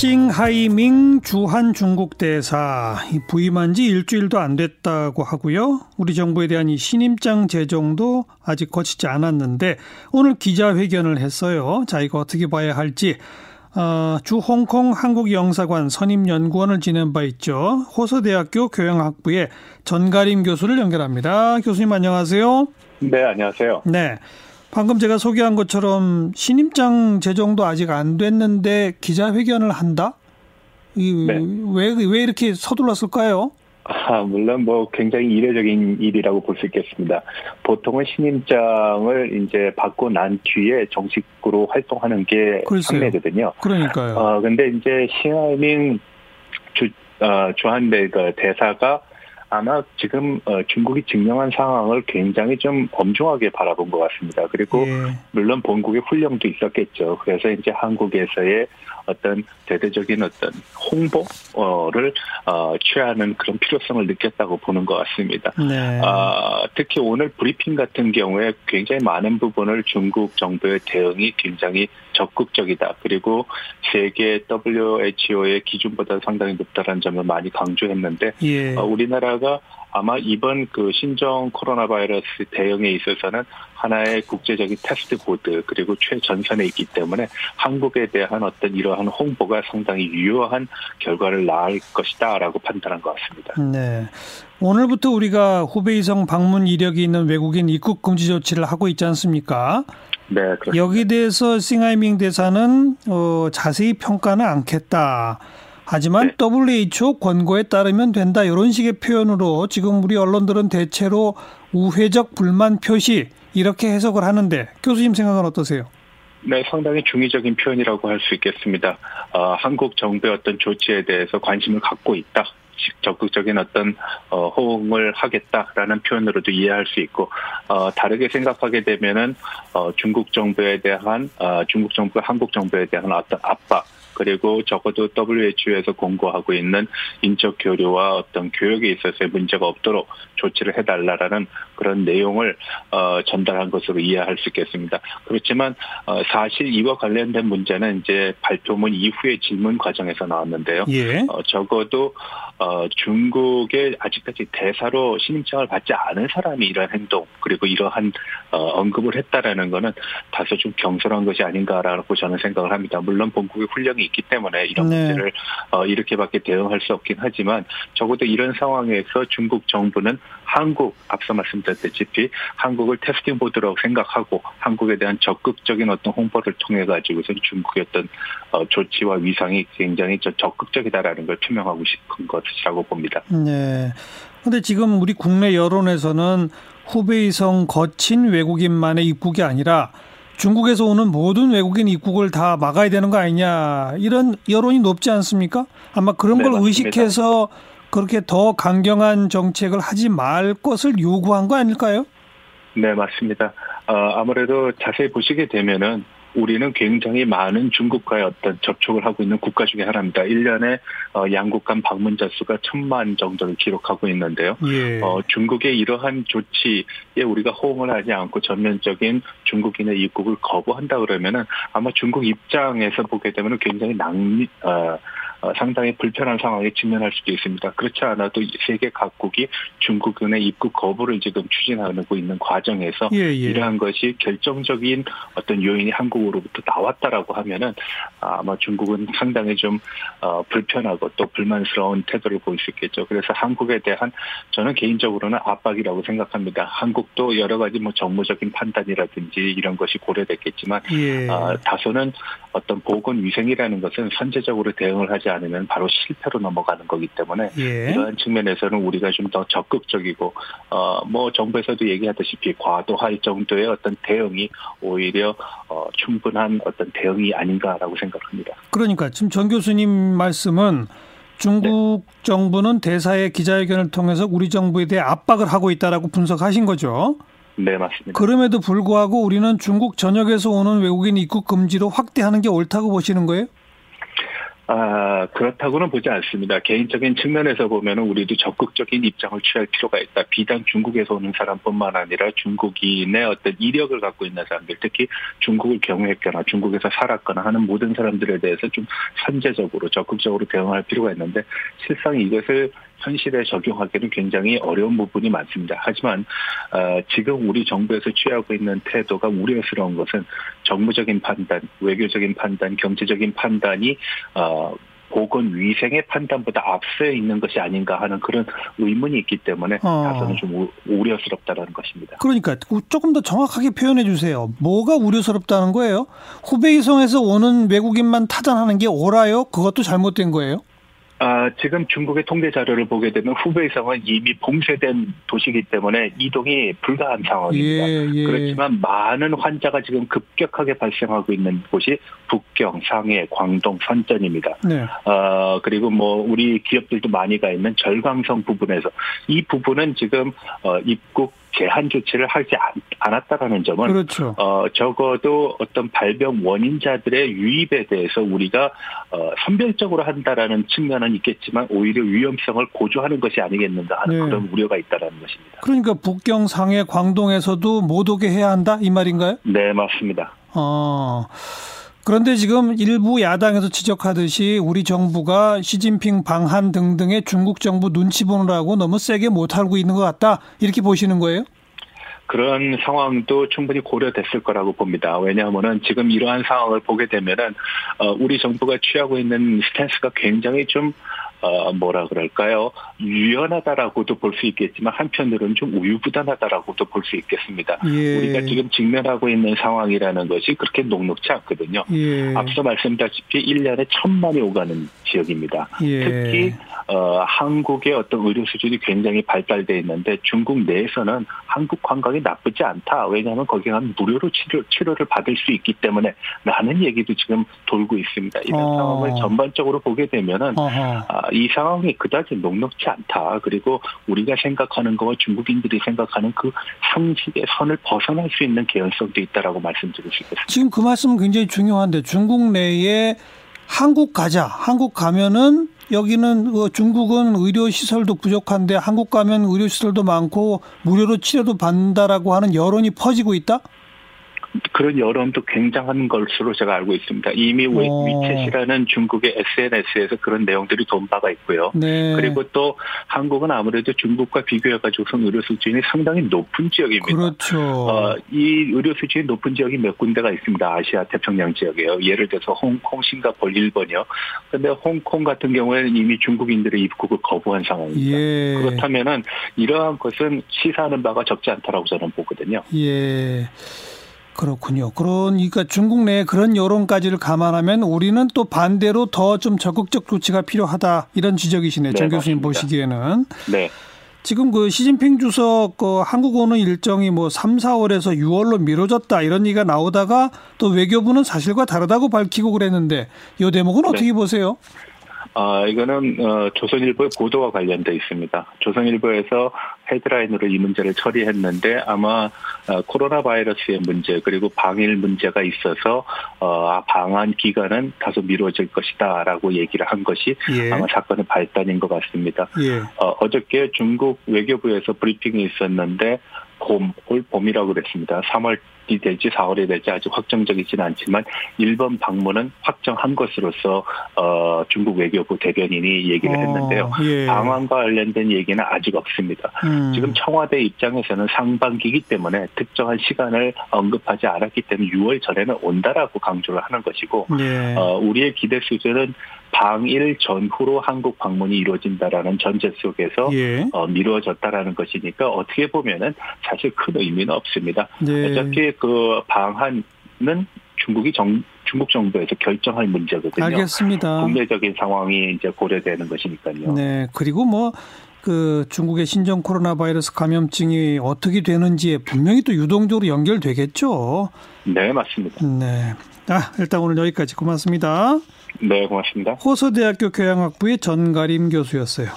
싱하이밍 주한 중국 대사 부임한 지 일주일도 안 됐다고 하고요. 우리 정부에 대한 이 신임장 제정도 아직 거치지 않았는데 오늘 기자회견을 했어요. 자 이거 어떻게 봐야 할지 어, 주 홍콩 한국영사관 선임연구원을 지낸 바 있죠. 호서대학교 교양학부의 전가림 교수를 연결합니다. 교수님 안녕하세요. 네, 안녕하세요. 네. 방금 제가 소개한 것처럼 신임장 제정도 아직 안 됐는데 기자회견을 한다? 이, 네. 왜, 왜 이렇게 서둘렀을까요? 아, 물론 뭐 굉장히 이례적인 일이라고 볼 수 있겠습니다. 보통은 신임장을 이제 받고 난 뒤에 정식으로 활동하는 게 상례거든요. 그러니까요. 어, 근데 이제 시아민 주, 어, 주한대 그 대사가 아마 지금 어, 중국이 증명한 상황을 굉장히 좀 엄중하게 바라본 것 같습니다. 그리고 예. 물론 본국의 훈령도 있었겠죠. 그래서 이제 한국에서의 어떤 대대적인 어떤 홍보를 어, 취하는 그런 필요성을 느꼈다고 보는 것 같습니다. 네. 어, 특히 오늘 브리핑 같은 경우에 굉장히 많은 부분을 중국 정부의 대응이 굉장히 적극적이다. 그리고 세계 WHO의 기준보다 상당히 높다는 점을 많이 강조했는데 예. 어, 우리나라 가 아마 이번 그 신종 코로나 바이러스 대응에 있어서는 하나의 국제적인 test bed 그리고 최전선에 있기 때문에 한국에 대한 어떤 이러한 홍보가 상당히 유효한 결과를 낳을 것이다라고 판단한 것 같습니다. 네. 오늘부터 우리가 후베이성 방문 이력이 있는 외국인 입국 금지 조치를 하고 있지 않습니까? 네, 그렇습니다. 여기 대해서 싱하이밍 대사는 어, 자세히 평가는 않겠다. 하지만 네. WHO 권고에 따르면 된다 이런 식의 표현으로 지금 우리 언론들은 대체로 우회적 불만 표시 이렇게 해석을 하는데 교수님 생각은 어떠세요? 네, 상당히 중의적인 표현이라고 할 수 있겠습니다. 어, 한국 정부의 어떤 조치에 대해서 관심을 갖고 있다. 적극적인 어떤 어, 호응을 하겠다라는 표현으로도 이해할 수 있고 어, 다르게 생각하게 되면은 어, 중국 정부에 대한 어, 중국 정부가 한국 정부에 대한 어떤 압박 그리고 적어도 WHO에서 공고하고 있는 인적 교류와 어떤 교육에 있어서의 문제가 없도록 조치를 해달라라는 그런 내용을 어, 전달한 것으로 이해할 수 있겠습니다. 그렇지만 어, 사실 이와 관련된 문제는 이제 발표문 이후의 질문 과정에서 나왔는데요. 예. 어, 적어도 어, 중국의 아직까지 대사로 신임장을 받지 않은 사람이 이러한 행동 그리고 이러한 어, 언급을 했다라는 것은 다소 좀 경솔한 것이 아닌가라고 저는 생각을 합니다. 물론 본국의 훈령이 있기 때문에 이런 네. 문제를 어, 이렇게밖에 대응할 수 없긴 하지만 적어도 이런 상황에서 중국 정부는 한국 앞서 말씀드렸다시피 한국을 테스팅 보드라고 생각하고 한국에 대한 적극적인 어떤 홍보를 통해 가지고서 중국의 어떤 어, 조치와 위상이 굉장히 적극적이다라는 걸 표명하고 싶은 것이라고 봅니다. 네. 근데 지금 우리 국내 여론에서는 후베이성 거친 외국인만의 입국이 아니라 중국에서 오는 모든 외국인 입국을 다 막아야 되는 거 아니냐 이런 여론이 높지 않습니까? 아마 그런 네, 걸 맞습니다. 의식해서 그렇게 더 강경한 정책을 하지 말 것을 요구한 거 아닐까요? 네 맞습니다. 어, 아무래도 자세히 보시게 되면은 우리는 굉장히 많은 중국과의 어떤 접촉을 하고 있는 국가 중에 하나입니다. 1년에 어, 양국 간 방문자 수가 천만 정도를 기록하고 있는데요. 예. 어, 중국의 이러한 조치에 우리가 호응을 하지 않고 전면적인 중국인의 입국을 거부한다 그러면은 아마 중국 입장에서 보게 되면 굉장히 낭 어, 어, 상당히 불편한 상황에 직면할 수도 있습니다. 그렇지 않아도 세계 각국이 중국은의 입국 거부를 지금 추진하고 있는 과정에서 예, 예. 이러한 것이 결정적인 어떤 요인이 한국으로부터 나왔다라고 하면은 아마 중국은 상당히 좀 어, 불편하고 또 불만스러운 태도를 보일 수 있겠죠. 그래서 한국에 대한 저는 개인적으로는 압박이라고 생각합니다. 한국도 여러 가지 뭐 정무적인 판단이라든지 이런 것이 고려됐겠지만 예. 어, 다소는 어떤 보건 위생이라는 것은 선제적으로 대응을 하지 않으면 바로 실패로 넘어가는 거기 때문에 예. 이러한 측면에서는 우리가 좀 더 적극적이고 어 뭐 정부에서도 얘기하다시피 과도할 정도의 어떤 대응이 오히려 어 충분한 어떤 대응이 아닌가라고 생각합니다. 그러니까 지금 정 교수님 말씀은 중국 네. 정부는 대사의 기자회견을 통해서 우리 정부에 대해 압박을 하고 있다라고 분석하신 거죠. 네, 맞습니다. 그럼에도 불구하고 우리는 중국 전역에서 오는 외국인 입국 금지로 확대하는 게 옳다고 보시는 거예요? 아, 그렇다고는 보지 않습니다. 개인적인 측면에서 보면은 우리도 적극적인 입장을 취할 필요가 있다. 비단 중국에서 오는 사람뿐만 아니라 중국인의 어떤 이력을 갖고 있는 사람들, 특히 중국을 경유했거나 중국에서 살았거나 하는 모든 사람들에 대해서 좀 선제적으로 적극적으로 대응할 필요가 있는데 실상 이것을 현실에 적용하기는 굉장히 어려운 부분이 많습니다. 하지만 어, 지금 우리 정부에서 취하고 있는 태도가 우려스러운 것은 정무적인 판단, 외교적인 판단, 경제적인 판단이 어, 보건 위생의 판단보다 앞서 있는 것이 아닌가 하는 그런 의문이 있기 때문에 어. 다소는 좀 우려스럽다라는 것입니다. 그러니까 조금 더 정확하게 표현해 주세요. 뭐가 우려스럽다는 거예요? 후베이성에서 오는 외국인만 타잔하는 게 옳아요? 그것도 잘못된 거예요? 아, 지금 중국의 통계 자료를 보게 되면 후베이 성은 이미 봉쇄된 도시이기 때문에 이동이 불가한 상황입니다. 예, 예. 그렇지만 많은 환자가 지금 급격하게 발생하고 있는 곳이 북경, 상해, 광동, 선전입니다. 네. 어, 그리고 뭐 우리 기업들도 많이 가 있는 절강성 부분에서 이 부분은 지금 어, 입국 제한 조치를 하지 않았다라는 점은 그렇죠. 어, 적어도 어떤 발병 원인자들의 유입에 대해서 우리가 어, 선별적으로 한다라는 측면은 있겠지만 오히려 위험성을 고조하는 것이 아니겠는가 하는 네. 그런 우려가 있다라는 것입니다. 그러니까 북경, 상해, 광동에서도 못 오게 해야 한다 이 말인가요? 네 맞습니다. 어. 그런데 지금 일부 야당에서 지적하듯이 우리 정부가 시진핑 방한 등등의 중국 정부 눈치 보느라고 너무 세게 못하고 있는 것 같다. 이렇게 보시는 거예요? 그런 상황도 충분히 고려됐을 거라고 봅니다. 왜냐하면은 지금 이러한 상황을 보게 되면은 어, 우리 정부가 취하고 있는 스탠스가 굉장히 좀 어, 뭐라 그럴까요? 유연하다라고도 볼 수 있겠지만 한편으로는 좀 우유부단하다라고도 볼 수 있겠습니다. 예. 우리가 지금 직면하고 있는 상황이라는 것이 그렇게 녹록지 않거든요. 예. 앞서 말씀드렸다시피 1년에 천만이 오가는 지역입니다. 예. 특히 어, 한국의 어떤 의료 수준이 굉장히 발달돼 있는데 중국 내에서는 한국 관광이 나쁘지 않다. 왜냐하면 거기 가면 무료로 치료, 치료를 받을 수 있기 때문에 라는 얘기도 지금 돌고 있습니다. 이런 어. 상황을 전반적으로 보게 되면은 아, 이 상황이 그다지 녹록지 않다. 그리고 우리가 생각하는 거와 중국인들이 생각하는 그 상식의 선을 벗어날 수 있는 개연성도 있다라고 말씀드릴 수 있겠습니다. 지금 그 말씀은 굉장히 중요한데 중국 내에 한국 가자. 한국 가면은 여기는 그 중국은 의료 시설도 부족한데 한국 가면 의료 시설도 많고 무료로 치료도 받는다라고 하는 여론이 퍼지고 있다? 그런 여론도 굉장한 것으로 제가 알고 있습니다. 이미 오. 위챗이라는 중국의 SNS에서 그런 내용들이 돈 바가 있고요. 네. 그리고 또 한국은 아무래도 중국과 비교해가지고서 의료 수준이 상당히 높은 지역입니다. 그렇죠. 어, 이 의료 수준이 높은 지역이 몇 군데가 있습니다. 아시아 태평양 지역에요. 예를 들어서 홍콩, 싱가폴, 일본이요. 그런데 홍콩 같은 경우에는 이미 중국인들의 입국을 거부한 상황입니다. 예. 그렇다면은 이러한 것은 시사하는 바가 적지 않다라고 저는 보거든요. 예. 그렇군요. 그러니까 중국 내에 그런 여론까지를 감안하면 우리는 또 반대로 더 좀 적극적 조치가 필요하다 이런 지적이시네요. 네, 정 교수님 맞습니다. 보시기에는. 네. 지금 그 시진핑 주석 그 한국 오는 일정이 뭐 3, 4월에서 6월로 미뤄졌다 이런 얘기가 나오다가 또 외교부는 사실과 다르다고 밝히고 그랬는데 이 대목은 네. 어떻게 보세요? 아, 이거는, 어, 조선일보의 보도와 관련돼 있습니다. 조선일보에서 헤드라인으로 이 문제를 처리했는데 아마 어, 코로나 바이러스의 문제 그리고 방일 문제가 있어서 어, 방한 기간은 다소 미뤄질 것이다라고 얘기를 한 것이 예. 아마 사건의 발단인 것 같습니다. 예. 어, 어저께 중국 외교부에서 브리핑이 있었는데 봄, 올 봄이라고 그랬습니다. 3월 이 될지 4월이 될지 아직 확정적이지는 않지만 일본 방문은 확정한 것으로서 어, 중국 외교부 대변인이 얘기를 어, 했는데요. 예. 방한과 관련된 얘기는 아직 없습니다. 음. 지금 청와대 입장에서는 상반기이기 때문에 특정한 시간을 언급하지 않았기 때문에 6월 전에는 온다라고 강조를 하는 것이고 예. 어, 우리의 기대 수준은 방일 전후로 한국 방문이 이루어진다라는 전제 속에서 예. 어, 미루어졌다라는 것이니까 어떻게 보면은 사실 큰 의미는 없습니다. 네. 어차피 그 방한은 중국이 정, 중국 정부에서 결정할 문제거든요. 알겠습니다. 국내적인 상황이 이제 고려되는 것이니까요. 네. 그리고 뭐, 그 중국의 신종 코로나 바이러스 감염증이 어떻게 되는지에 분명히 또 유동적으로 연결되겠죠. 네, 맞습니다. 네. 아, 일단 오늘 여기까지 고맙습니다. 네, 고맙습니다. 호서대학교 교양학부의 전가림 교수였어요.